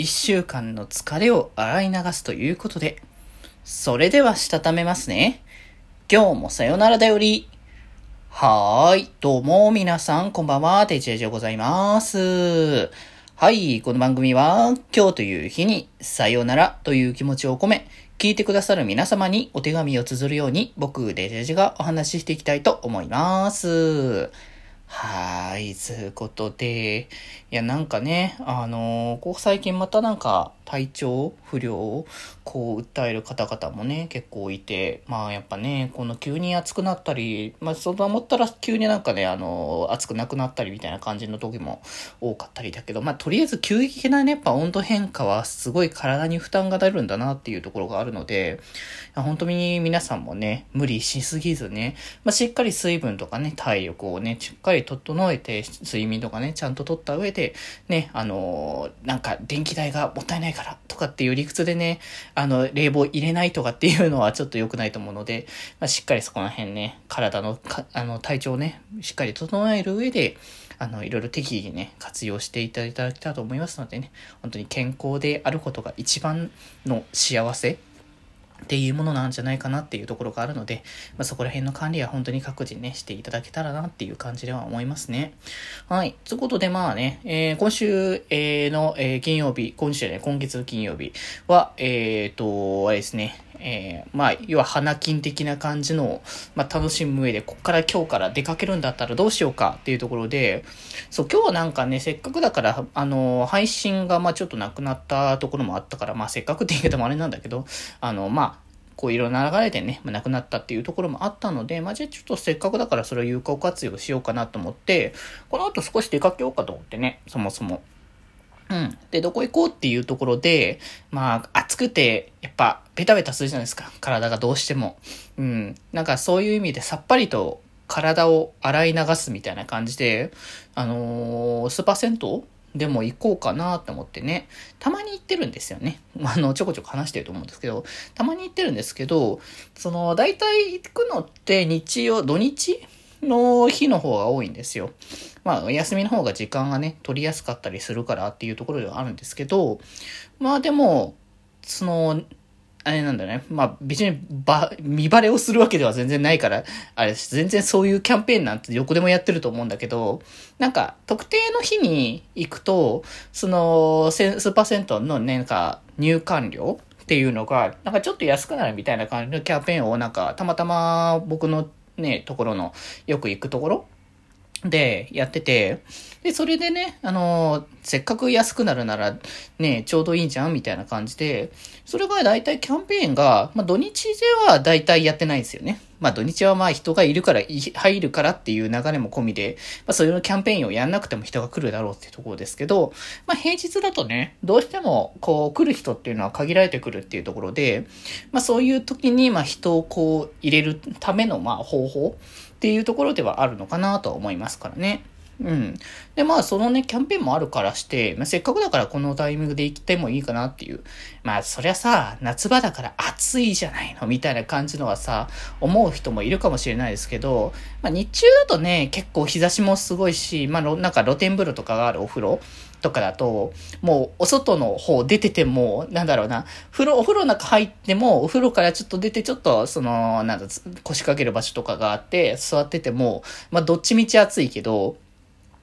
一週間の疲れを洗い流すということで、それではしたためますね。今日もさよならだより。はーい。どうも、皆さん、こんばんは。てちえでございます。はい。この番組は、今日という日に、さよならという気持ちを込め、聞いてくださる皆様にお手紙を綴るように、僕、デジェジがお話ししていきたいと思います。はーい、つうことで、いや、なんかね、あのー、ここ最近またなんか、体調不良をこう訴える方々もね、結構いて、まあやっぱね、この急に暑くなったり、まあそう思ったら急になんかね、あの、暑くなくなったりみたいな感じの時も多かったりだけど、まあとりあえず急激なね、やっぱ温度変化はすごい体に負担が出るんだなっていうところがあるので、本当に皆さんもね、無理しすぎずね、まあしっかり水分とかね、体力をね、しっかり整えて、睡眠とかね、ちゃんと取った上で、ね、あの、なんか電気代がもったいないからとかっていう理屈でね、あの、冷房入れないとかっていうのはちょっと良くないと思うので、まあ、しっかりそこら辺ね、体のかあの、体調をね、しっかり整える上で、あの、いろいろ適宜ね、活用していただきたらと思いますのでね、本当に健康であることが一番の幸せっていうものなんじゃないかなっていうところがあるので、まあ、そこら辺の管理は本当に各自ね、していただけたらなっていう感じでは思いますね。はい。ということで、まあね、えー、今週、えー、の、えー、金曜日、今週ね、今月金曜日は、えっ、ー、と、あれですね、えー、まあ、要は花金的な感じの、まあ、楽しむ上で、こっから今日から出かけるんだったらどうしようかっていうところで、そう、今日はなんかね、せっかくだから、あの、配信が、まあ、ちょっとなくなったところもあったから、まあ、せっかくって言い方もあれなんだけど、あの、まあ、こういろんな流れでね、まあ、亡くなったっていうところもあったので、まあ、じゃあちょっとせっかくだからそれを有効活用しようかなと思って、この後少し出かけようかと思ってね、そもそも。うん。で、どこ行こうっていうところで、まあ、暑くて、やっぱ、ベタベタするじゃないですか。体がどうしても。うん。なんかそういう意味でさっぱりと体を洗い流すみたいな感じで、あのー、スーパー銭湯でも行こうかなと思ってね、たまに行ってるんですよね。あの、ちょこちょこ話してると思うんですけど、たまに行ってるんですけど、その、大体行くのって日曜、土日の日の方が多いんですよ。まあ、休みの方が時間がね、取りやすかったりするからっていうところではあるんですけど、まあでも、その、あれなんだね。まあ別にば、見バレをするわけでは全然ないから、あれ全然そういうキャンペーンなんて横でもやってると思うんだけど、なんか特定の日に行くと、そのスーパー銭湯のね、なんか入館料っていうのが、なんかちょっと安くなるみたいな感じのキャンペーンをなんかたまたま僕のね、ところのよく行くところで、やってて、で、それでね、あのー、せっかく安くなるなら、ね、ちょうどいいんじゃんみたいな感じで、それが大体キャンペーンが、まあ土日では大体やってないですよね。まあ土日はまあ人がいるから、入るからっていう流れも込みで、まあそういうキャンペーンをやんなくても人が来るだろうっていうところですけど、まあ平日だとね、どうしてもこう来る人っていうのは限られてくるっていうところで、まあそういう時にまあ人をこう入れるためのまあ方法っていうところではあるのかなと思いますからね。うん。で、まあ、そのね、キャンペーンもあるからして、まあ、せっかくだからこのタイミングで行ってもいいかなっていう。まあ、そりゃさ、夏場だから暑いじゃないのみたいな感じのはさ、思う人もいるかもしれないですけど、まあ、日中だとね、結構日差しもすごいし、まあ、なんか露天風呂とかがあるお風呂とかだと、もうお外の方出てても、なんだろうな、風呂、お風呂の中入っても、お風呂からちょっと出て、ちょっと、その、なんだ、腰掛ける場所とかがあって、座ってても、まあ、どっちみち暑いけど、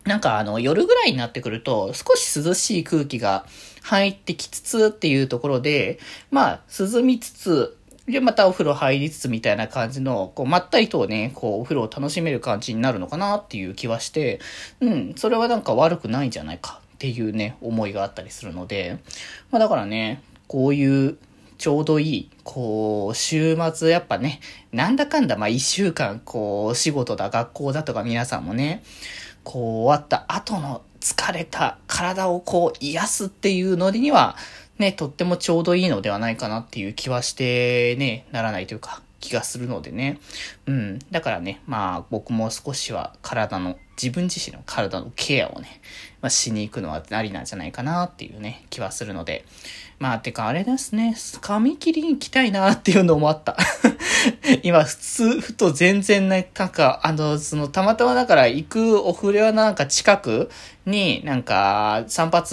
なんかあの、夜ぐらいになってくると、少し涼しい空気が入ってきつつっていうところで、まあ、涼みつつ、で、またお風呂入りつつみたいな感じの、こう、まったりとね、こう、お風呂を楽しめる感じになるのかなっていう気はして、うん、それはなんか悪くないんじゃないかっていうね、思いがあったりするので、まあだからね、こういうちょうどいい、こう、週末やっぱね、なんだかんだ、まあ一週間、こう、仕事だ、学校だとか皆さんもね、こう、終わった後の疲れた体をこう、癒すっていうのには、ね、とってもちょうどいいのではないかなっていう気はしてね、ならないというか、気がするのでね。うん。だからね、まあ僕も少しは体の自分自身の体のケアをね、まあ、しに行くのはありなんじゃないかなっていうね、気はするので。まあ、てかあれですね、髪切りに行きたいなっていうのもあった。今、普通、ふと全然ね、なんか、あの、その、たまたまだから行くお風呂屋なんか近くになんか散髪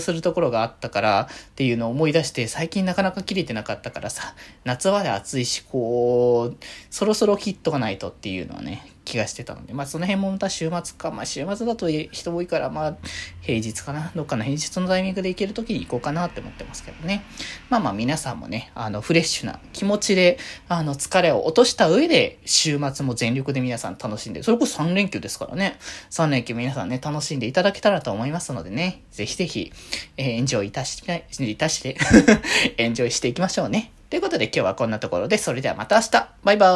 するところがあったからっていうのを思い出して最近なかなか切れてなかったからさ、夏場で暑いし、こう、そろそろ切っとかないとっていうのはね、気がしてたので、まあその辺もまた週末か、まあ週末だと人多いから、まあ平日かな、どっかの平日のタイミングで行ける時に行こうかなって思ってますけどね。まあまあ皆さんもね、あのフレッシュな気持ちで、あの疲れを落とした上で週末も全力で皆さん楽しんで、それこそ3連休ですからね、3連休皆さんね、楽しんでいただけたらと思いますのでね、ぜひぜひ、えー、エンジョイいたし、いたして、エンジョイしていきましょうね。ということで今日はこんなところで、それではまた明日。バイバ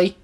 ーイ。